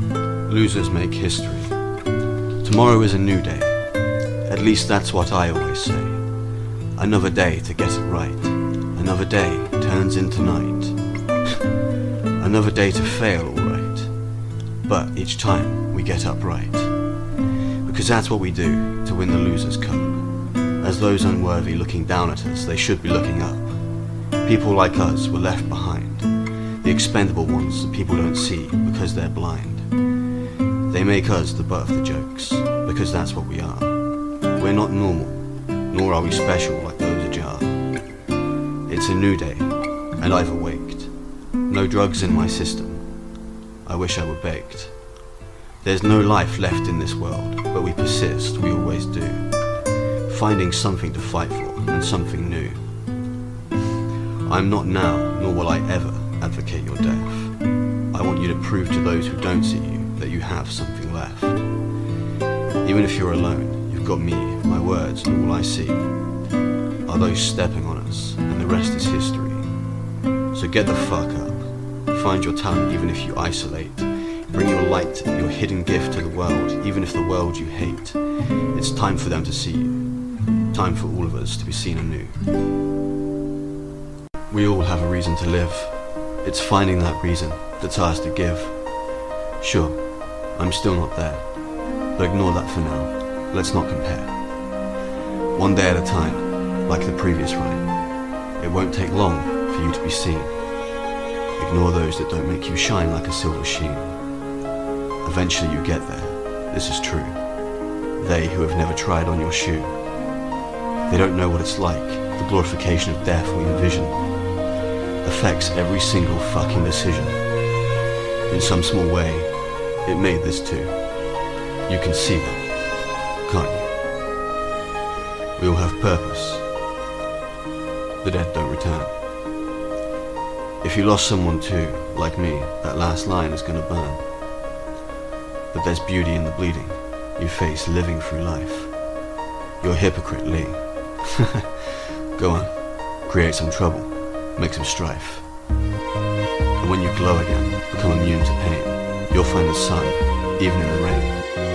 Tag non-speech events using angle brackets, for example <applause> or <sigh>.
Losers make history. Tomorrow is a new day. At least that's what I always say. Another day to get it right. Another day turns into night. <laughs> Another day to fail, alright. But each time we get up right. Because that's what we do to win the Losers Cup. As those unworthy looking down at us, they should be looking up. People like us were left behind. The expendable ones that people don't see because they're blind. They make us the butt of the jokes, because that's what we are. We're not normal, nor are we special like those ajar. It's a new day, and I've awaked. No drugs in my system. I wish I were baked. There's no life left in this world, but we persist, we always do. Finding something to fight for, and something new. I'm not now, nor will I ever advocate your death. I want you to prove to those who don't see you that you have something left. Even if you're alone, you've got me, my words, and all I see are those stepping on us, and the rest is history. So get the fuck up. Find your talent even if you isolate. Bring your light, your hidden gift to the world, even if the world you hate. It's time for them to see you. Time for all of us to be seen anew. We all have a reason to live. It's finding that reason that's ours to give. Sure, I'm still not there, but ignore that for now. Let's not compare. One day at a time, like the previous rhyme. It won't take long for you to be seen. Ignore those that don't make you shine like a silver sheen. Eventually you get there, this is true. They who have never tried on your shoe. They don't know what it's like, the glorification of death we envision. Affects every single fucking decision. In some small way, it made this too. You can see that, can't you? We all have purpose. The dead don't return. If you lost someone too, like me, that last line is gonna burn. But there's beauty in the bleeding you face living through life. You're hypocrite, Lee. <laughs> Go on, create some trouble, make some strife. And when you glow again, become immune to pain, you'll find the sun, even in the rain.